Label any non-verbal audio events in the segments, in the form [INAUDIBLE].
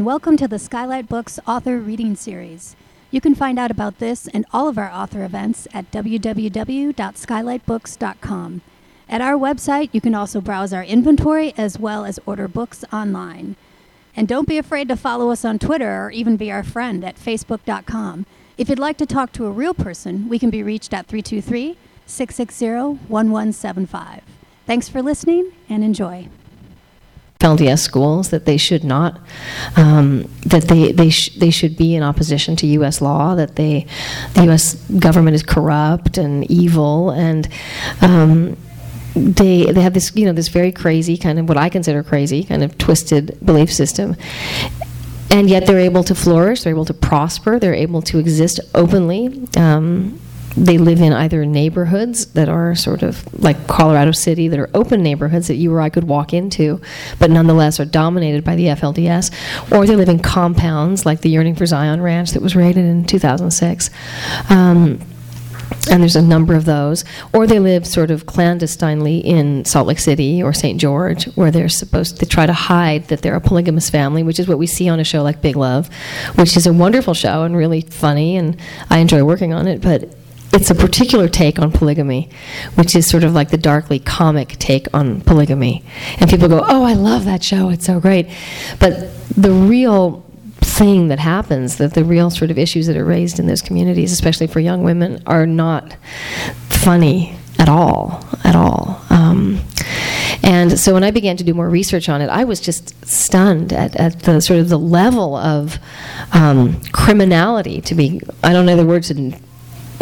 And welcome to the Skylight Books Author Reading Series. You can find out about this and all of our author events at www.skylightbooks.com. At our website, you can also browse our inventory as well as order books online. And don't be afraid to follow us on Twitter or even be our friend at facebook.com. If you'd like to talk to a real person, we can be reached at 323 660 1175. Thanks for listening and enjoy. LDS schools that they should not, um, that they they sh- they should be in opposition to U.S. law, that they the U.S. government is corrupt and evil, and um, they they have this you know this very crazy kind of what I consider crazy kind of twisted belief system. And yet they're able to flourish, they're able to prosper, they're able to exist openly. Um, they live in either neighborhoods that are sort of like Colorado City, that are open neighborhoods that you or I could walk into, but nonetheless are dominated by the FLDS, or they live in compounds like the Yearning for Zion Ranch that was raided in 2006. Um, and there's a number of those, or they live sort of clandestinely in Salt Lake City or St. George, where they're supposed to try to hide that they're a polygamous family, which is what we see on a show like Big Love, which is a wonderful show and really funny, and I enjoy working on it. But it's a particular take on polygamy, which is sort of like the darkly comic take on polygamy. And people go, "Oh, I love that show. It's so great." But the real thing that happens, that the real sort of issues that are raised in those communities, especially for young women, are not funny at all, at all. Um, and so when I began to do more research on it, I was just stunned at, at the sort of the level of um, criminality. To be, I don't know the words in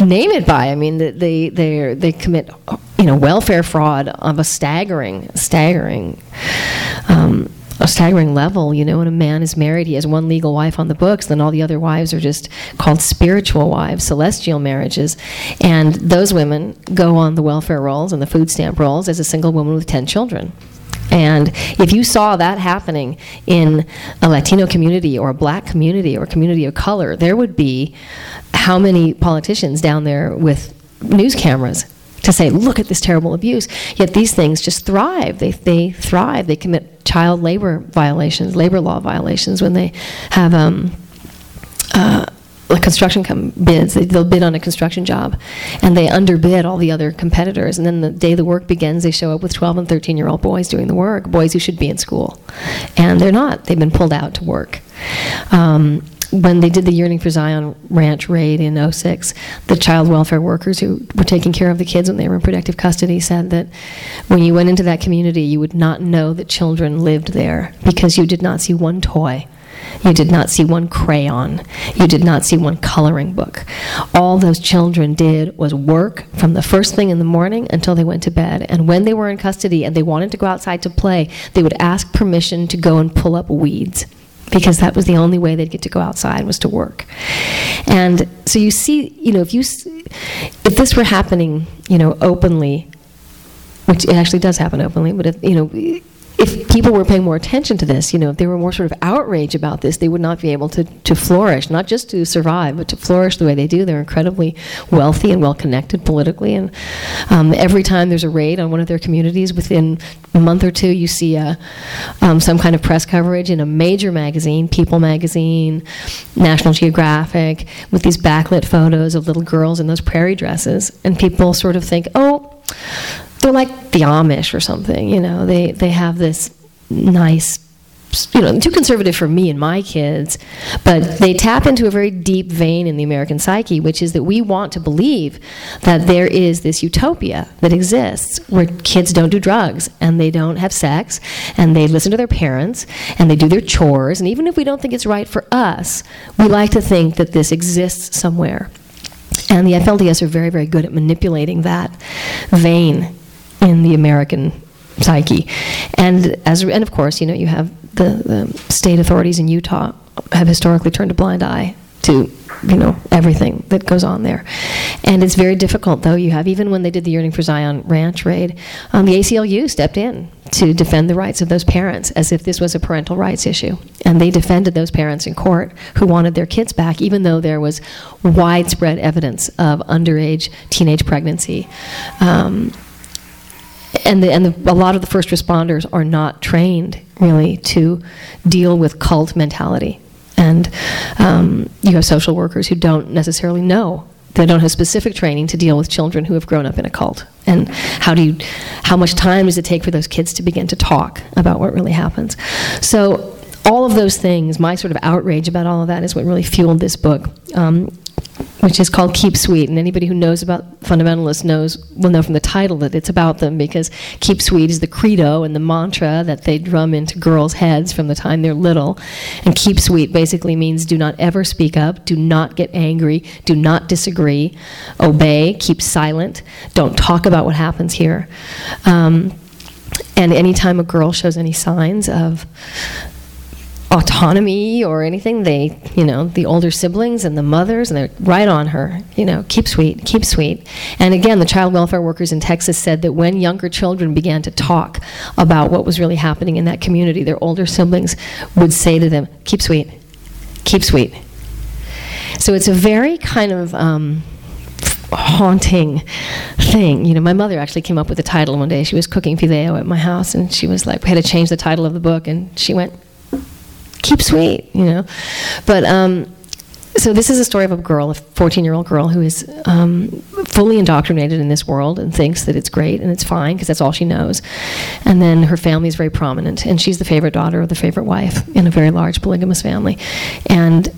name it by. I mean, they they they commit you know welfare fraud of a staggering staggering. Um, a staggering level, you know, when a man is married, he has one legal wife on the books, then all the other wives are just called spiritual wives, celestial marriages. And those women go on the welfare rolls and the food stamp rolls as a single woman with 10 children. And if you saw that happening in a Latino community or a black community or a community of color, there would be how many politicians down there with news cameras to say, look at this terrible abuse. Yet these things just thrive. They, they thrive. They commit child labor violations, labor law violations when they have. Um, uh, like construction com- bids, they, will bid on a construction job, and they underbid all the other competitors. And then the day the work begins, they show up with 12 and 13 year old boys doing the work, boys who should be in school, and they're not. They've been pulled out to work. Um, when they did the Yearning for Zion Ranch raid in 06, the child welfare workers who were taking care of the kids when they were in protective custody said that when you went into that community, you would not know that children lived there because you did not see one toy you did not see one crayon. You did not see one coloring book. All those children did was work from the first thing in the morning until they went to bed. And when they were in custody and they wanted to go outside to play, they would ask permission to go and pull up weeds because that was the only way they'd get to go outside was to work. And so you see, you know, if you if this were happening, you know, openly, which it actually does happen openly, but if, you know, if people were paying more attention to this, you know, if they were more sort of outraged about this, they would not be able to, to flourish, not just to survive, but to flourish the way they do. They're incredibly wealthy and well connected politically. And um, every time there's a raid on one of their communities, within a month or two, you see a, um, some kind of press coverage in a major magazine, People magazine, National Geographic, with these backlit photos of little girls in those prairie dresses. And people sort of think, oh, they're like the Amish or something. You know, they they have this nice you know, too conservative for me and my kids, but they tap into a very deep vein in the American psyche, which is that we want to believe that there is this utopia that exists where kids don't do drugs and they don't have sex and they listen to their parents and they do their chores. And even if we don't think it's right for us, we like to think that this exists somewhere. And the FLDS are very, very good at manipulating that vein in the American psyche. And as and of course, you know, you have the, the state authorities in Utah have historically turned a blind eye to you know everything that goes on there. And it's very difficult though. You have even when they did the yearning for zion ranch raid um, the aclu stepped in to defend the rights of those parents as if this was a parental rights issue. And they defended those parents in court who wanted their kids back even though there was widespread evidence of underage teenage pregnancy. Um, and the, and the, a lot of the first responders are not trained really to deal with cult mentality. And um, you have social workers who don't necessarily know. They don't have specific training to deal with children who have grown up in a cult. And how do you, how much time does it take for those kids to begin to talk about what really happens? So all of those things, my sort of outrage about all of that is what really fueled this book. Um, which is called Keep Sweet. And anybody who knows about fundamentalists knows will know from the title that it's about them because Keep Sweet is the credo and the mantra that they drum into girls' heads from the time they're little. And Keep Sweet basically means do not ever speak up, do not get angry, do not disagree, obey, keep silent, don't talk about what happens here. Um, and anytime a girl shows any signs of autonomy or anything. They, you know, the older siblings and the mothers, and they're right on her. You know, keep sweet, keep sweet. And again, the child welfare workers in Texas said that when younger children began to talk about what was really happening in that community, their older siblings would say to them, keep sweet, keep sweet. So it's a very kind of. Um, haunting thing. You know, my mother actually came up with the title one day. She was cooking fideo at my house, and she was like, we had to change the title of the book, and she went, keep sweet, you know. But um, so this is a story of a girl, a 14-year-old girl who is um, fully indoctrinated in this world and thinks that it's great and it's fine because that's all she knows. And then her family is very prominent, and she's the favorite daughter of the favorite wife in a very large polygamous family, and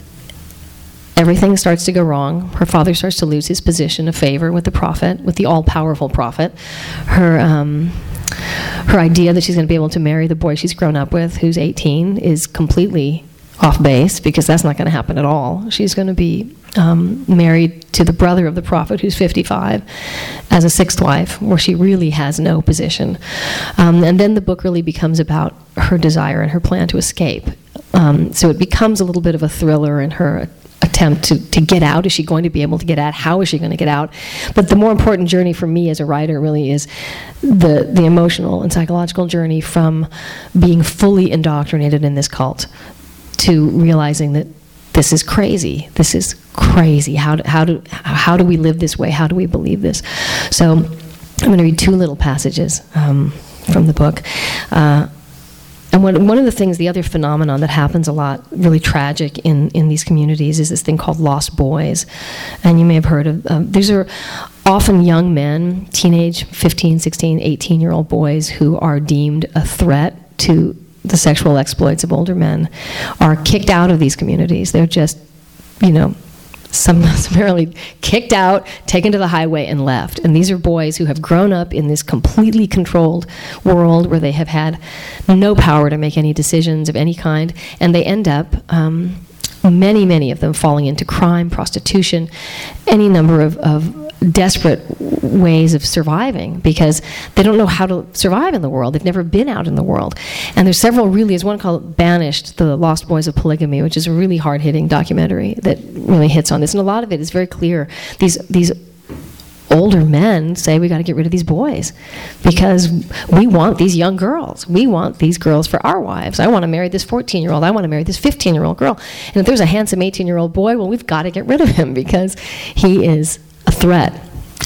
everything starts to go wrong. Her father starts to lose his position of favor with the prophet, with the all-powerful prophet. Her um, her idea that she's going to be able to marry the boy she's grown up with, who's 18, is completely off base because that's not going to happen at all. She's going to be um, married to the brother of the prophet, who's 55, as a sixth wife, where she really has no position. Um, and then the book really becomes about her desire and her plan to escape. Um, so it becomes a little bit of a thriller in her attempt to, to get out. Is she going to be able to get out? How is she going to get out? But the more important journey for me as a writer really is the, the emotional and psychological journey from being fully indoctrinated in this cult to realizing that this is crazy. This is crazy. How do, how do, how do we live this way? How do we believe this? So I'm going to read two little passages um, from the book. Uh, and one, one of the things, the other phenomenon that happens a lot, really tragic in, in these communities, is this thing called lost boys. And you may have heard of um, these are often young men, teenage 15, 16, 18 year old boys who are deemed a threat to the sexual exploits of older men, are kicked out of these communities. They're just, you know, [LAUGHS] summarily kicked out, taken to the highway, and left. And these are boys who have grown up in this completely controlled world where they have had no power to make any decisions of any kind, and they end up. Um, many, many of them falling into crime, prostitution, any number of, of desperate ways of surviving because they don't know how to survive in the world. They've never been out in the world. And there's several really, there's one called Banished, The Lost Boys of Polygamy, which is a really hard hitting documentary that really hits on this. And a lot of it is very clear. These, these older men say we got to get rid of these boys because we want these young girls. We want these girls for our wives. I want to marry this 14 year old. I want to marry this 15 year old girl. And if there's a handsome 18 year old boy, well, we've got to get rid of him because he is threat.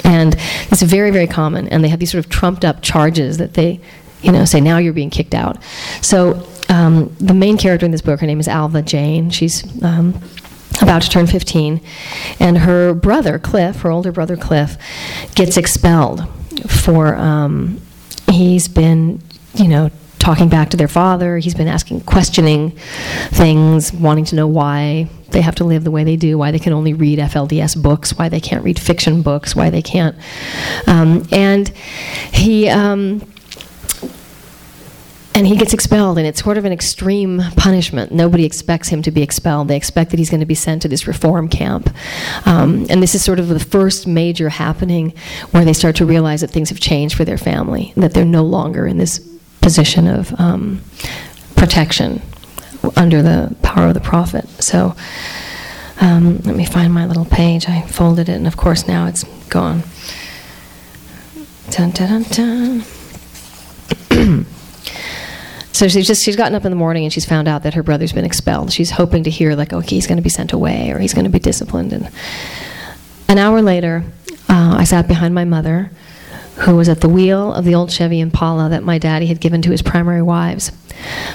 And it's very, very common. And they have these sort of trumped up charges that they, you know, say, now you're being kicked out. So um, the main character in this book, her name is Alva Jane. She's um, about to turn 15. And her brother, Cliff, her older brother, Cliff, gets expelled for, um, he's been, you know, talking back to their father. He's been asking, questioning things, wanting to know why they have to live the way they do, why they can only read FLDS books, why they can't read fiction books, why they can't. Um, and he. Um, and he gets expelled, and it's sort of an extreme punishment. Nobody expects him to be expelled. They expect that he's going to be sent to this reform camp. Um, and this is sort of the first major happening where they start to realize that things have changed for their family, that they're no longer in this position of um, protection under the power of the prophet. So um, let me find my little page. I folded it, and of course now it's gone. Dun, dun, dun, [CLEARS THROAT] so she's just she's gotten up in the morning and she's found out that her brother's been expelled. She's hoping to hear like, okay, he's going to be sent away or he's going to be disciplined. And an hour later, uh, I sat behind my mother who was at the wheel of the old Chevy Impala that my daddy had given to his primary wives.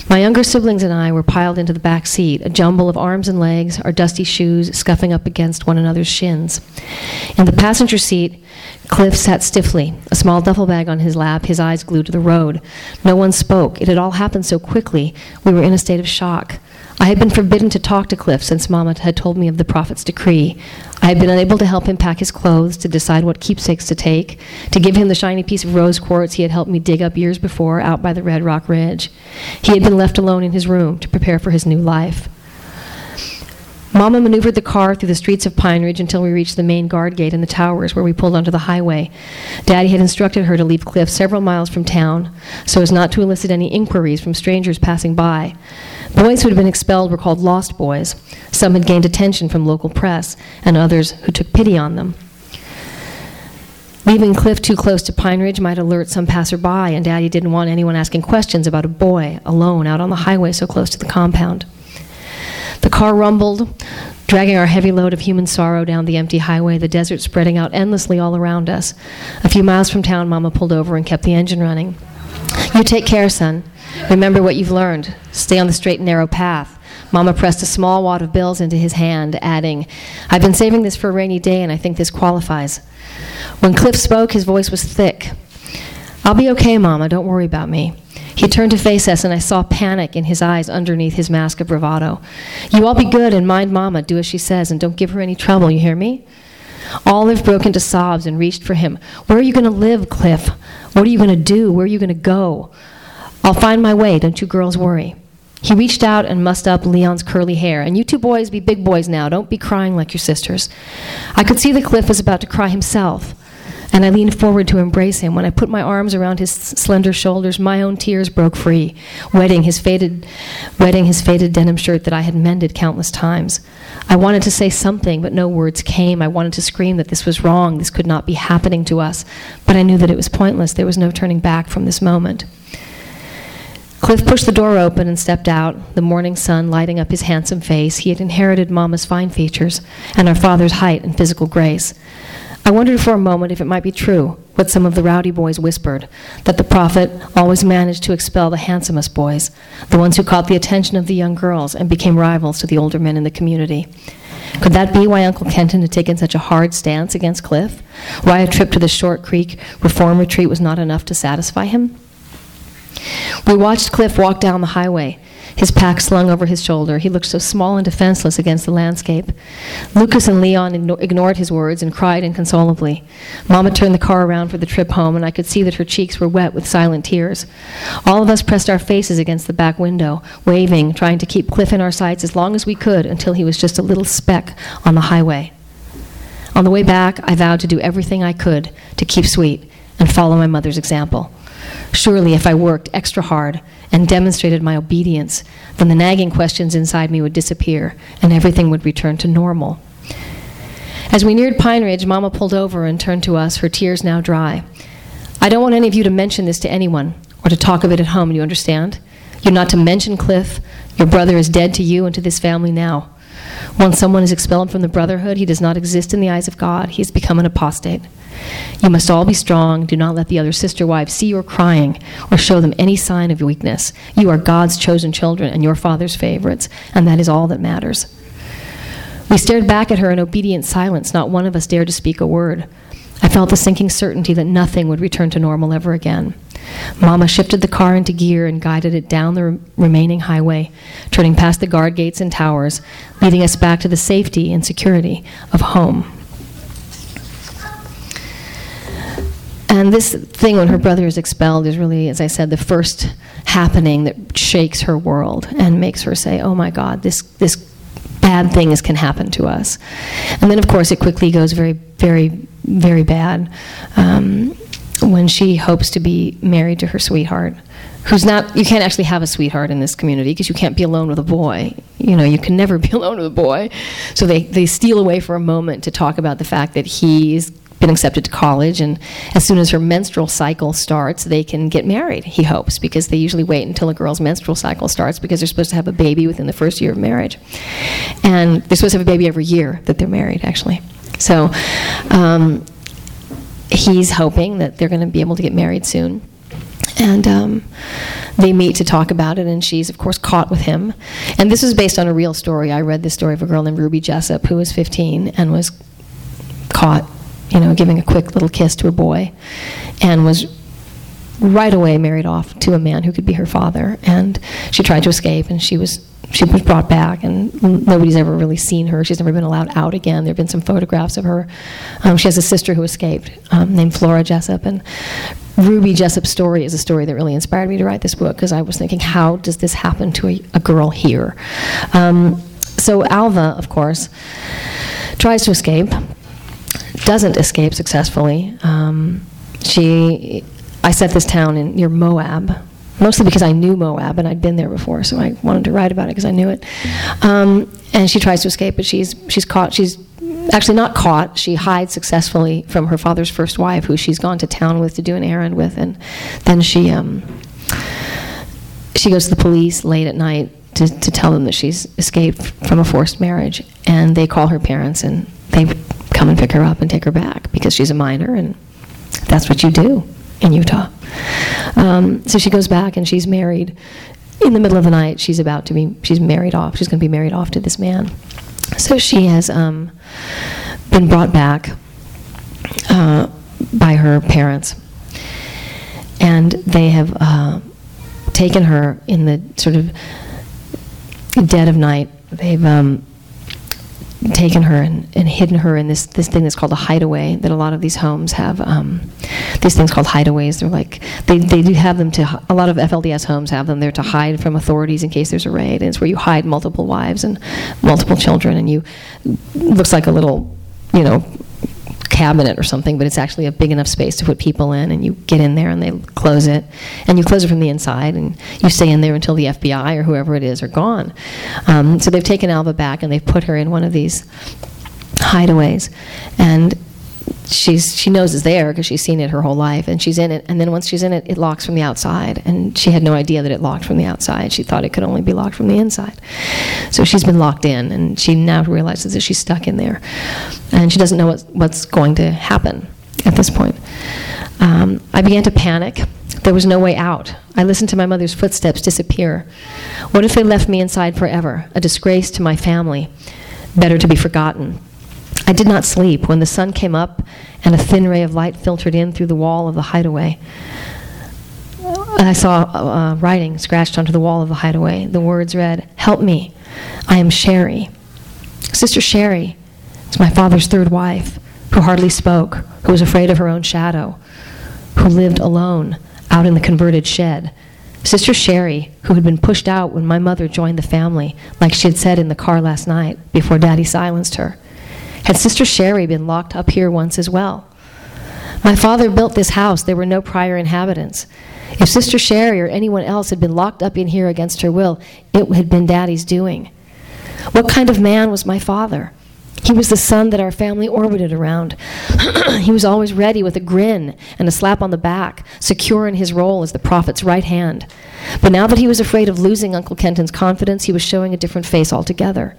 My younger siblings and I were piled into the back seat, a jumble of arms and legs, our dusty shoes scuffing up against one another's shins. In the passenger seat, Cliff sat stiffly, a small duffel bag on his lap, his eyes glued to the road. No one spoke. It had all happened so quickly, we were in a state of shock. I had been forbidden to talk to Cliff since Mama had told me of the prophet's decree. I had been unable to help him pack his clothes, to decide what keepsakes to take, to give him the shiny piece of rose quartz he had helped me dig up years before out by the Red Rock Ridge. He had been left alone in his room to prepare for his new life. Mama maneuvered the car through the streets of Pine Ridge until we reached the main guard gate in the towers where we pulled onto the highway. Daddy had instructed her to leave Cliff several miles from town so as not to elicit any inquiries from strangers passing by. Boys who had been expelled were called lost boys. Some had gained attention from local press, and others who took pity on them. Leaving Cliff too close to Pine Ridge might alert some passerby, and Daddy didn't want anyone asking questions about a boy alone out on the highway so close to the compound. The car rumbled, dragging our heavy load of human sorrow down the empty highway, the desert spreading out endlessly all around us. A few miles from town, Mama pulled over and kept the engine running. You take care, son. Remember what you've learned. Stay on the straight and narrow path. Mama pressed a small wad of bills into his hand, adding, I've been saving this for a rainy day, and I think this qualifies. When Cliff spoke, his voice was thick. I'll be okay, Mama. Don't worry about me. He turned to face us, and I saw panic in his eyes underneath his mask of bravado. You all be good and mind Mama. Do as she says, and don't give her any trouble. You hear me? Olive broke into sobs and reached for him. Where are you going to live, Cliff? What are you going to do? Where are you going to go? I'll find my way. Don't you girls worry. He reached out and mussed up Leon's curly hair. And you two boys be big boys now. Don't be crying like your sisters. I could see that Cliff was about to cry himself and I leaned forward to embrace him. When I put my arms around his slender shoulders, my own tears broke free, wetting his faded, wetting his faded denim shirt that I had mended countless times. I wanted to say something, but no words came. I wanted to scream that this was wrong, this could not be happening to us, but I knew that it was pointless. There was no turning back from this moment. Cliff pushed the door open and stepped out, the morning sun lighting up his handsome face. He had inherited Mama's fine features and our father's height and physical grace. I wondered for a moment if it might be true what some of the rowdy boys whispered that the prophet always managed to expel the handsomest boys, the ones who caught the attention of the young girls and became rivals to the older men in the community. Could that be why Uncle Kenton had taken such a hard stance against Cliff? Why a trip to the Short Creek Reform Retreat was not enough to satisfy him? We watched Cliff walk down the highway, his pack slung over his shoulder. He looked so small and defenseless against the landscape. Lucas and Leon ignored his words and cried inconsolably. Mama turned the car around for the trip home, and I could see that her cheeks were wet with silent tears. All of us pressed our faces against the back window, waving, trying to keep Cliff in our sights as long as we could until he was just a little speck on the highway. On the way back, I vowed to do everything I could to keep sweet and follow my mother's example. Surely, if I worked extra hard and demonstrated my obedience, then the nagging questions inside me would disappear and everything would return to normal. As we neared Pine Ridge, Mama pulled over and turned to us, her tears now dry. I don't want any of you to mention this to anyone or to talk of it at home, you understand? You're not to mention Cliff. Your brother is dead to you and to this family now. Once someone is expelled from the brotherhood, he does not exist in the eyes of God. He has become an apostate. You must all be strong. Do not let the other sister wives see you crying or show them any sign of weakness. You are God's chosen children and your Father's favorites, and that is all that matters. We stared back at her in obedient silence. Not one of us dared to speak a word. I felt the sinking certainty that nothing would return to normal ever again. Mama shifted the car into gear and guided it down the re- remaining highway, turning past the guard gates and towers, leading us back to the safety and security of home. And this thing when her brother is expelled is really, as I said, the first happening that shakes her world and makes her say, "Oh my God, this this bad things can happen to us." And then, of course, it quickly goes very, very, very bad um, when she hopes to be married to her sweetheart, who's not. You can't actually have a sweetheart in this community because you can't be alone with a boy. You know, you can never be [LAUGHS] alone with a boy. So they they steal away for a moment to talk about the fact that he's been accepted to college, and as soon as her menstrual cycle starts, they can get married, he hopes, because they usually wait until a girl's menstrual cycle starts because they're supposed to have a baby within the first year of marriage. And they're supposed to have a baby every year that they're married, actually. So um, he's hoping that they're going to be able to get married soon. And um, they meet to talk about it, and she's, of course, caught with him. And this is based on a real story. I read this story of a girl named Ruby Jessop who was 15 and was caught, you know, giving a quick little kiss to a boy, and was right away married off to a man who could be her father. And she tried to escape, and she was she was brought back, and nobody's ever really seen her. She's never been allowed out again. There have been some photographs of her. Um, she has a sister who escaped um, named Flora Jessop, and Ruby Jessop's story is a story that really inspired me to write this book because I was thinking, how does this happen to a, a girl here? Um, so Alva, of course, tries to escape, doesn't escape successfully. Um, she, I set this town in near Moab, mostly because I knew Moab and I'd been there before, so I wanted to write about it because I knew it. Um, and she tries to escape, but she's she's caught. She's actually not caught. She hides successfully from her father's first wife, who she's gone to town with to do an errand with, and then she um, she goes to the police late at night to, to tell them that she's escaped from a forced marriage, and they call her parents and they come and pick her up and take her back because she's a minor, and that's what you do in Utah. Um, so she goes back and she's married. In the middle of the night, she's about to be, she's married off. She's going to be married off to this man. So she has um, been brought back uh, by her parents. And they have uh, taken her in the sort of dead of night. They've um, taken her and, and, hidden her in this, this thing that's called a hideaway that a lot of these homes have. Um, these things called hideaways. They're like, they, they do have them to, a lot of FLDS homes have them there to hide from authorities in case there's a raid. And it's where you hide multiple wives and multiple children and you, looks like a little, you know, cabinet or something, but it's actually a big enough space to put people in, and you get in there and they close it, and you close it from the inside, and you stay in there until the FBI or whoever it is are gone. Um, so they've taken Alva back and they've put her in one of these hideaways, and she's she knows it's there because she's seen it her whole life and she's in it and then once she's in it it locks from the outside and she had no idea that it locked from the outside. She thought it could only be locked from the inside. So she's been locked in and she now realizes that she's stuck in there and she doesn't know what, what's going to happen at this point. Um, i began to panic. There was no way out. I listened to my mother's footsteps disappear. What if they left me inside forever? A disgrace to my family. Better to be forgotten I did not sleep when the sun came up and a thin ray of light filtered in through the wall of the hideaway. I saw uh, writing scratched onto the wall of the hideaway. The words read, Help me, I am Sherry. Sister Sherry is my father's third wife, who hardly spoke, who was afraid of her own shadow, who lived alone out in the converted shed. Sister Sherry, who had been pushed out when my mother joined the family, like she had said in the car last night before Daddy silenced her. Had Sister Sherry been locked up here once as well? My father built this house. There were no prior inhabitants. If Sister Sherry or anyone else had been locked up in here against her will, it had been Daddy's doing. What kind of man was my father? He was the sun that our family orbited around. [CLEARS THROAT] he was always ready with a grin and a slap on the back, secure in his role as the prophet's right hand. But now that he was afraid of losing Uncle Kenton's confidence, he was showing a different face altogether.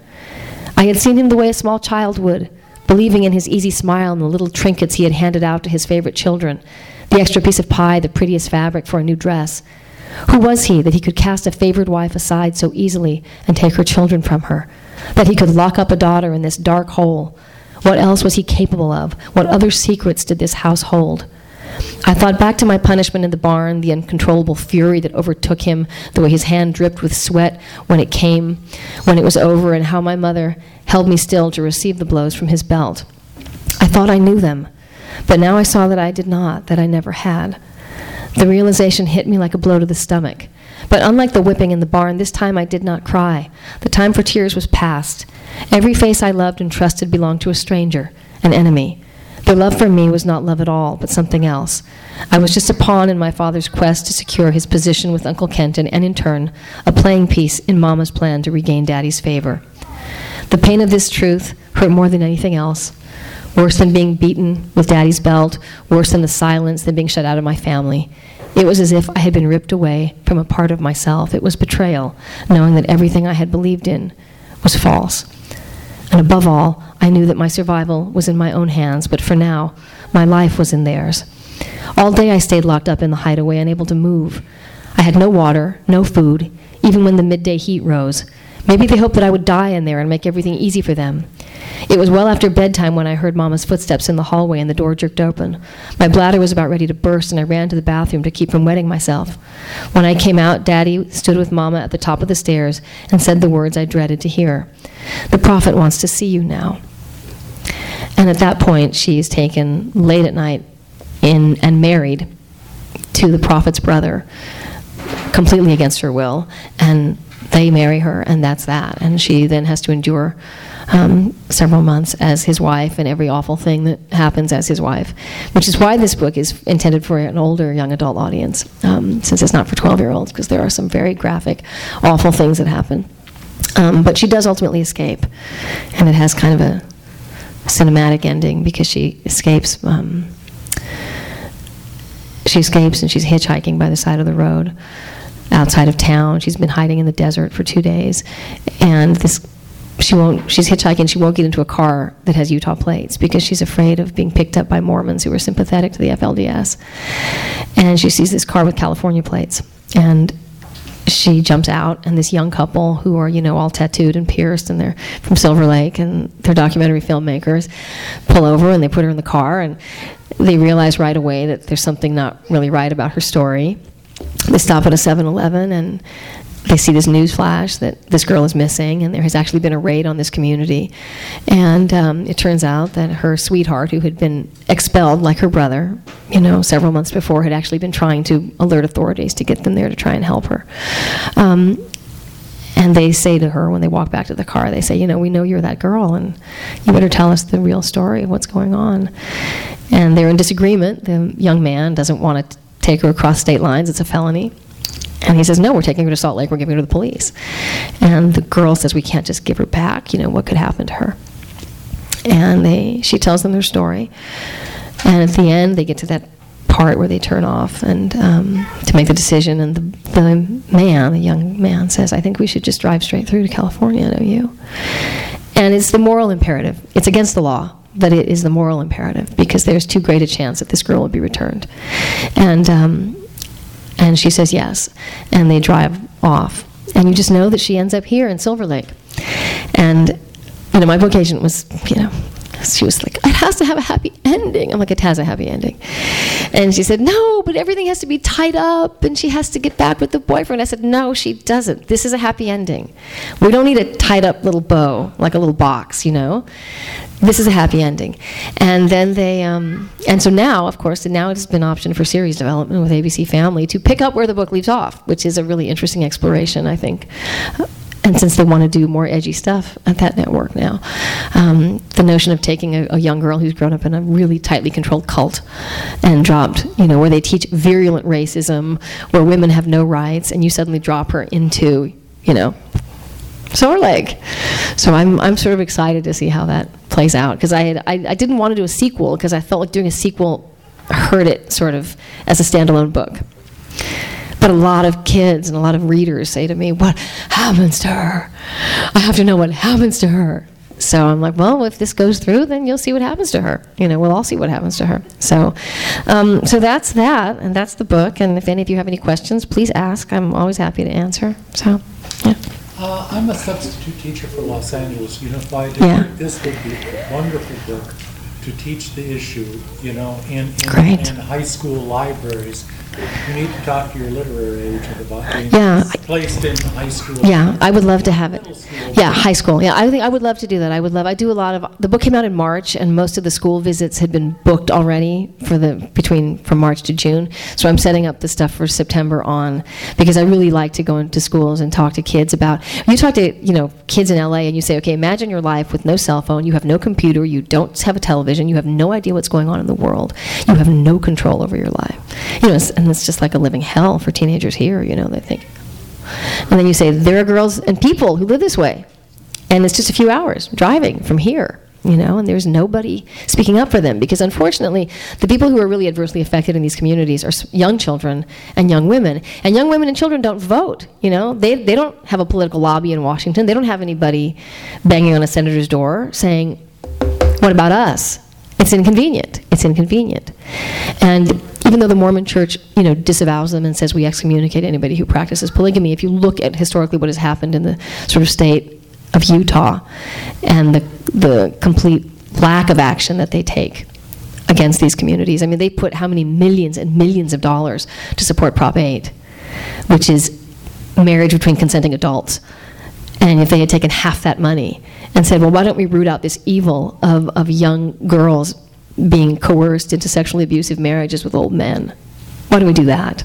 I had seen him the way a small child would, believing in his easy smile and the little trinkets he had handed out to his favorite children, the extra piece of pie, the prettiest fabric for a new dress. Who was he that he could cast a favored wife aside so easily and take her children from her? That he could lock up a daughter in this dark hole? What else was he capable of? What other secrets did this house hold? I thought back to my punishment in the barn, the uncontrollable fury that overtook him, the way his hand dripped with sweat when it came, when it was over, and how my mother held me still to receive the blows from his belt. I thought I knew them, but now I saw that I did not, that I never had. The realization hit me like a blow to the stomach. But unlike the whipping in the barn, this time I did not cry. The time for tears was past. Every face I loved and trusted belonged to a stranger, an enemy. Their love for me was not love at all, but something else. I was just a pawn in my father's quest to secure his position with Uncle Kenton, and in turn, a playing piece in Mama's plan to regain Daddy's favor. The pain of this truth hurt more than anything else. Worse than being beaten with daddy's belt, worse than the silence, than being shut out of my family. It was as if I had been ripped away from a part of myself. It was betrayal, knowing that everything I had believed in was false. And above all, I knew that my survival was in my own hands, but for now, my life was in theirs. All day I stayed locked up in the hideaway, unable to move. I had no water, no food, even when the midday heat rose. Maybe they hoped that I would die in there and make everything easy for them. It was well after bedtime when I heard Mama's footsteps in the hallway and the door jerked open. My bladder was about ready to burst, and I ran to the bathroom to keep from wetting myself. When I came out, Daddy stood with Mama at the top of the stairs and said the words I dreaded to hear The prophet wants to see you now. And at that point, she's taken late at night in, and married to the prophet's brother, completely against her will. And they marry her, and that's that. And she then has to endure um, several months as his wife and every awful thing that happens as his wife, which is why this book is intended for an older young adult audience, um, since it's not for 12 year olds, because there are some very graphic, awful things that happen. Um, but she does ultimately escape, and it has kind of a cinematic ending because she escapes. Um, she escapes and she's hitchhiking by the side of the road outside of town. She's been hiding in the desert for two days, and this she won't she's hitchhiking. She won't get into a car that has utah plates because she's afraid of being picked up by mormons who are sympathetic to the flds and she sees this car with california plates. And she jumps out and this young couple who are you know all tattooed and pierced and they're from silver lake and they're documentary filmmakers pull over and they put her in the car and they realize right away that there's something not really right about her story they stop at a 7-Eleven and they see this news flash that this girl is missing, and there has actually been a raid on this community. And um, it turns out that her sweetheart, who had been expelled like her brother, you know, several months before, had actually been trying to alert authorities to get them there to try and help her. Um, and they say to her when they walk back to the car, they say, You know, we know you're that girl, and you better tell us the real story of what's going on. And they're in disagreement. The young man doesn't want to take her across state lines, it's a felony. And he says, No, we're taking her to Salt Lake, we're giving her to the police. And the girl says, We can't just give her back. You know, what could happen to her? And they, she tells them their story. And at the end, they get to that part where they turn off and um, to make the decision. And the, the man, the young man, says, I think we should just drive straight through to California, don't you? And it's the moral imperative. It's against the law, but it is the moral imperative because there's too great a chance that this girl will be returned. And um, and she says yes. And they drive off. And you just know that she ends up here in Silver Lake. And, you know, my book agent was, you know, she was like, it has to have a happy ending. I'm like, it has a happy ending. And she said, no, but everything has to be tied up and she has to get back with the boyfriend. I said, no, she doesn't. This is a happy ending. We don't need a tied up little bow, like a little box, you know? This is a happy ending. And then they, um, and so now, of course, now it's been option for series development with ABC Family to pick up where the book leaves off, which is a really interesting exploration, I think and since they want to do more edgy stuff at that network now, um, the notion of taking a, a, young girl who's grown up in a really tightly controlled cult and dropped, you know, where they teach virulent racism, where women have no rights, and you suddenly drop her into, you know, Lake. So I'm, I'm sort of excited to see how that plays out because I, I, I didn't want to do a sequel because I felt like doing a sequel hurt it sort of as a standalone book. But a lot of kids and a lot of readers say to me, What happens to her? I have to know what happens to her. So I'm like, well, if this goes through, then you'll see what happens to her. You know, we'll all see what happens to her. So, um, so that's that, and that's the book. And if any of you have any questions, please ask. I'm always happy to answer. So, yeah. Uh, I'm a substitute teacher for Los Angeles Unified. Yeah. This would be a wonderful book to teach the issue, you know, in, in, in high school libraries you need to talk to your literary agent about being Yeah. placed in high school. Yeah, I would love to have it. Yeah, high school. Yeah, I think I would love to do that. I would love. I do a lot of. The book came out in March, and most of the school visits had been booked already for the between from March to June. So I'm setting up the stuff for September on because I really like to go into schools and talk to kids about. You talk to you know kids in LA, and you say, okay, imagine your life with no cell phone, you have no computer, you don't have a television, you have no idea what's going on in the world, you have no control over your life. You know, and it's just like a living hell for teenagers here, you know, they think. And then you say, there are girls and people who live this way. And it's just a few hours driving from here you know, and there's nobody speaking up for them because unfortunately, the people who are really adversely affected in these communities are young children and young women. And young women and children don't vote, you know. They, they don't have a political lobby in Washington. They don't have anybody banging on a senator's door saying, what about us? It's inconvenient. It's inconvenient. And even though the Mormon church, you know, disavows them and says we excommunicate anybody who practices polygamy, if you look at historically what has happened in the sort of state of Utah and the, the complete lack of action that they take against these communities. I mean, they put how many millions and millions of dollars to support Prop 8, which is marriage between consenting adults. And if they had taken half that money and said, well, why don't we root out this evil of, of young girls being coerced into sexually abusive marriages with old men? Why do we do that?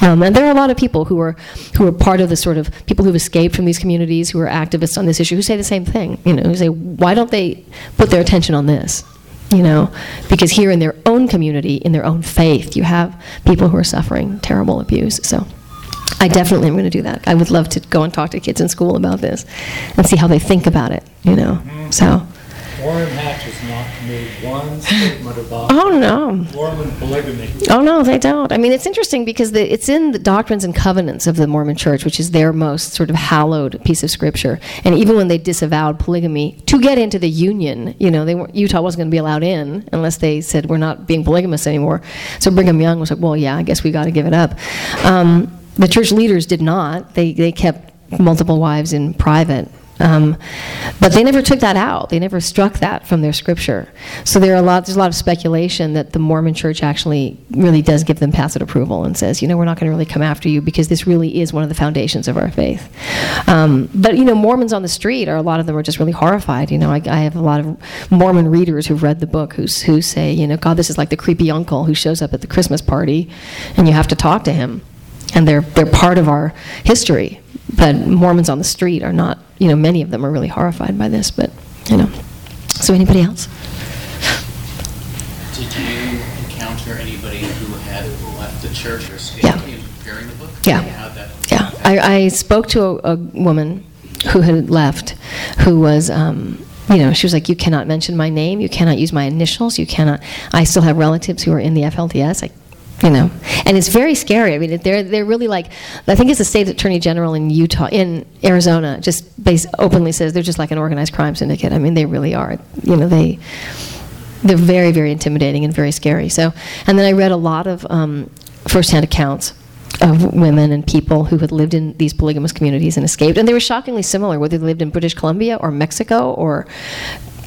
Um, and there are a lot of people who are who are part of the sort of people who've escaped from these communities who are activists on this issue who say the same thing. You know, who say, why don't they put their attention on this? You know, because here in their own community, in their own faith, you have people who are suffering terrible abuse. So. I definitely am going to do that. I would love to go and talk to kids in school about this and see how they think about it, you know. So Orrin Hatch not made one statement about oh no Mormon polygamy. Oh no, they don't. I mean, it's interesting because the, it's in the doctrines and covenants of the Mormon Church, which is their most sort of hallowed piece of scripture. And even when they disavowed polygamy to get into the union, you know, they were, Utah wasn't going to be allowed in unless they said we're not being polygamous anymore. So Brigham Young was like, well, yeah, I guess we got to give it up. Um, the church leaders did not. They they kept multiple wives in private um, but they never took that out. They never struck that from their scripture. So there are a lot, there's a lot of speculation that the Mormon church actually really does give them tacit approval and says, you know, we're not going to really come after you because this really is one of the foundations of our faith. Um, but, you know, Mormons on the street, are a lot of them are just really horrified. You know, I, I have a lot of Mormon readers who've read the book who, who say, you know, God, this is like the creepy uncle who shows up at the Christmas party and you have to talk to him. And they're, they're part of our history but Mormons on the street are not, you know, many of them are really horrified by this, but, you know. So, anybody else? Did you encounter anybody who had left the church or escaped yeah. in preparing the book? Yeah. yeah. I, I, spoke to a, a, woman who had left who was. Um, you know, she was like, "You cannot mention my name. You cannot use my initials. You cannot." I still have relatives who are in the FLDS. I you know. And it's very scary. I mean they're they're really like i think it's the state attorney general in utah in arizona just base, openly says they're just like an organized crime syndicate. I mean they really are. You know they they're very very intimidating and very scary. So and then i read a lot of um, firsthand accounts of women and people who had lived in these polygamous communities and escaped. And they were shockingly similar whether they lived in british columbia or mexico or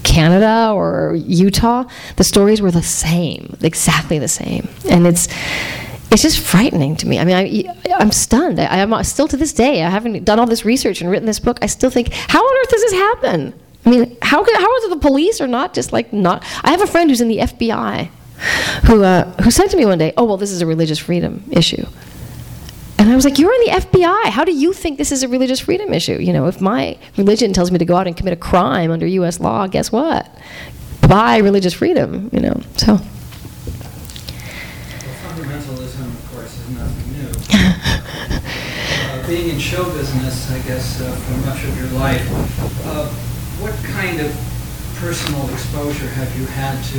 Canada or Utah, the stories were the same, exactly the same. And it's it's just frightening to me. I mean, I, I'm stunned. I, am still to this day. I haven't done all this research and written this book. I still think, how on earth does this happen? I mean, how could, how it the police are not just like not? I have a friend who's in the FBI, who uh, who said to me one day, "Oh well, this is a religious freedom issue." And I was like, You're in the FBI. How do you think this is a religious freedom issue? You know, if my religion tells me to go out and commit a crime under U.S. law, guess what? By religious freedom, you know. So. Well, fundamentalism, of course, is nothing new. [LAUGHS] uh, being in show business, I guess, uh, for much of your life, uh, what kind of personal exposure have you had to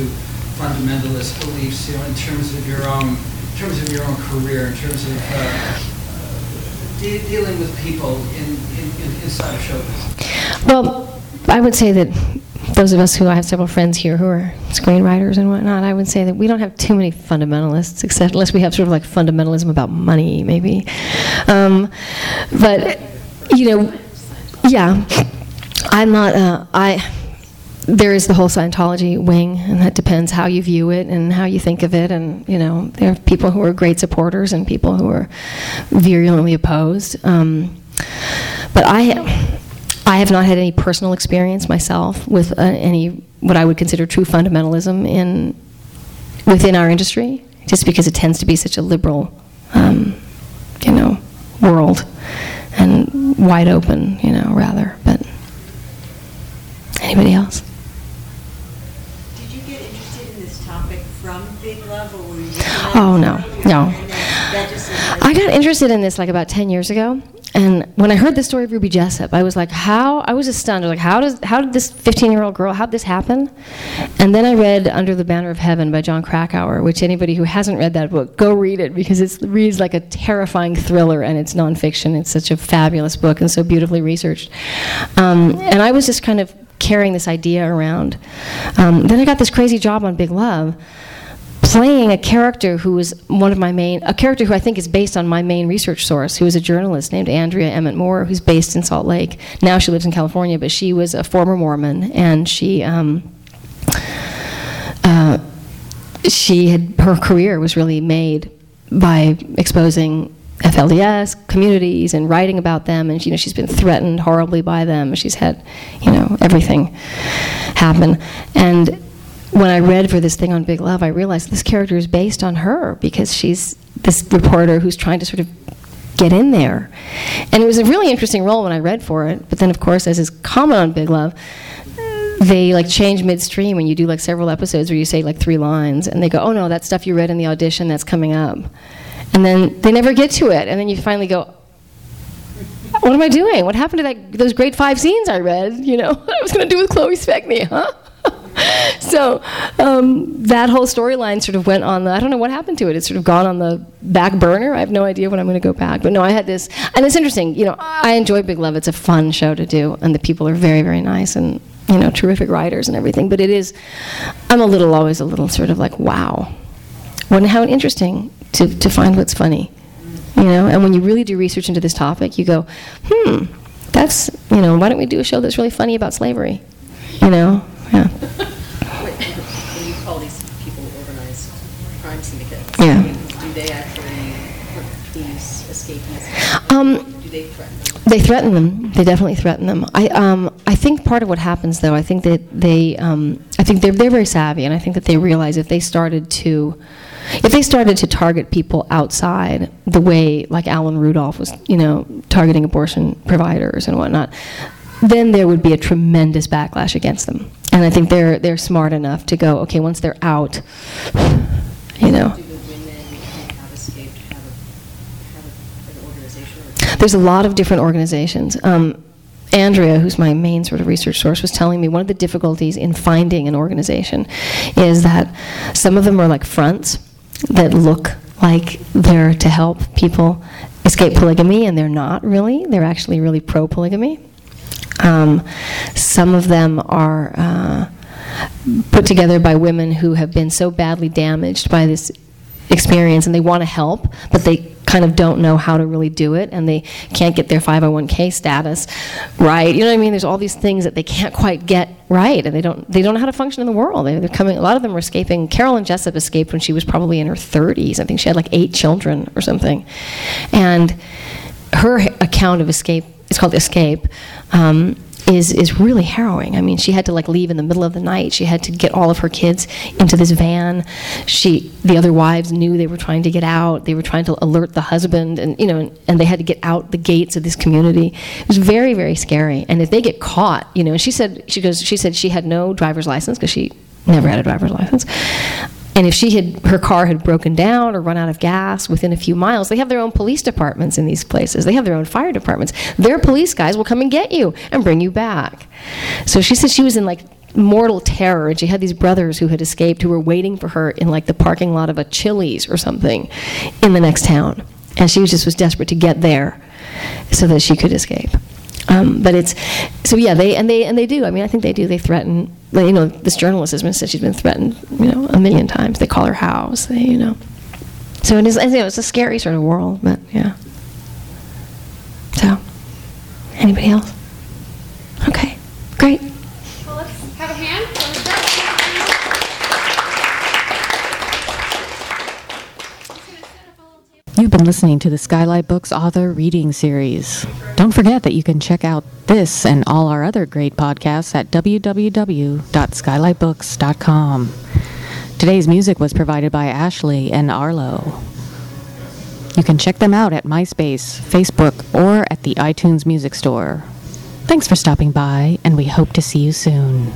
fundamentalist beliefs, you know, in terms of your own, in terms of your own career, in terms of uh, de dealing with people in, in, in, inside of show business? Well, I would say that those of us who I have several friends here who are screenwriters and whatnot, I would say that we don't have too many fundamentalists, except unless we have sort of like fundamentalism about money, maybe. Um, but you know, yeah, I'm not. Uh, I there is the whole Scientology wing, and that depends how you view it and how you think of it. And you know, there are people who are great supporters and people who are virulently opposed. Um, but I, I have not had any personal experience myself with uh, any what I would consider true fundamentalism in within our industry, just because it tends to be such a liberal, um, you know, world and wide open, you know, rather. But anybody else? Oh, no, no. I got interested in this like about 10 years ago. And when I heard the story of Ruby Jessop, I was like, how? I was astunned. I like, how does how did this 15 year old girl? How did this happen? And then I read Under the Banner of Heaven by Jon Krakauer, which anybody who hasn't read that book, go read it because it reads like a terrifying thriller and it's nonfiction. It's such a fabulous book and so beautifully researched. Um, and I was just kind of carrying this idea around. Um, then I got this crazy job on Big Love playing a character who was one of my main, a character who I think is based on my main research source, who is a journalist named Andrea Emmett Moore, who's based in Salt Lake. Now she lives in California, but she was a former Mormon, and she, um, uh, she had her career was really made by exposing FLDS communities and writing about them, and you know she's been threatened horribly by them. She's had, you know, everything happen, and when I read for this thing on Big Love, I realized this character is based on her because she's this reporter who's trying to sort of get in there. And it was a really interesting role when I read for it. But then, of course, as is common on Big Love, they like change midstream and you do like several episodes where you say like three lines and they go, oh no, that stuff you read in the audition that's coming up. And then they never get to it. And then you finally go, what am I doing? What happened to that, those great five scenes I read? You know, [LAUGHS] I was going to do with Chloe Sevigny, huh? [LAUGHS] so um, that whole storyline sort of went on the, I don't know what happened to it. It's sort of gone on the back burner. I have no idea when I'm going to go back. But no, I had this, and it's interesting. You know, I enjoy Big Love. It's a fun show to do, and the people are very, very nice and, you know, terrific writers and everything. But it is, I'm a little, always a little sort of like, wow. When, how interesting to, to find what's funny. You know, and when you really do research into this topic, you go, hmm, that's, you know, why don't we do a show that's really funny about slavery? You know, yeah. When you call these people organized crime syndicates, Yeah. do they actually put escapees? Um, Do they threaten them? They threaten them. They definitely threaten them. I, um, I think part of what happens, though, I think that they, um, I think they're, they're very savvy, and I think that they realize if they started to, if they started to target people outside the way, like Alan Rudolph was, you know, targeting abortion providers and whatnot, then there would be a tremendous backlash against them. And I think they're they're smart enough to go, okay, once they're out, you know. Do the women who have escaped have a, have a- an organization or? There's a lot of different organizations. Um, Andrea, who's my main sort of research source, was telling me one of the difficulties in finding an organization is that some of them are like fronts that look like they're to help people escape polygamy, and they're not really. They're actually really pro polygamy. Um, some of them are uh, put together by women who have been so badly damaged by this experience and they want to help, but they kind of don't know how to really do it and they can't get their 501k status right. You know what I mean? There's all these things that they can't quite get right and they don't they don't know how to function in the world. They're, they're coming a lot of them are escaping. Carolyn Jessop escaped when she was probably in her 30s. I think she had like 8 children or something. And her account of escape it's called Escape. Um, is is really harrowing. I mean, she had to like leave in the middle of the night. She had to get all of her kids into this van. She the other wives knew they were trying to get out. They were trying to alert the husband and you know and, they had to get out the gates of this community. It was very very scary. And if they get caught, you know, she said she goes she said she had no driver's license because she never had a driver's license. And if she had her car had broken down or run out of gas within a few miles, they have their own police departments in these places. They have their own fire departments. Their police guys will come and get you and bring you back. So she said she was in like mortal terror and she had these brothers who had escaped who were waiting for her in like the parking lot of a Chili's or something in the next town. And she just was desperate to get there so that she could escape. Um, but it's so yeah they and they and they do. I mean I think they do. They threaten. You know this journalist has been said she's been threatened. You know a million times. They call her house. They you know. So it is. You know, it's a scary sort of world. But yeah. So anybody else? Okay, great. Well, let's have a hand for the You've been listening to the Skylight Books author reading series. Don't forget that you can check out this and all our other great podcasts at www.skylightbooks.com. Today's music was provided by Ashley and Arlo. You can check them out at MySpace, Facebook, or at the iTunes Music Store. Thanks for stopping by, and we hope to see you soon.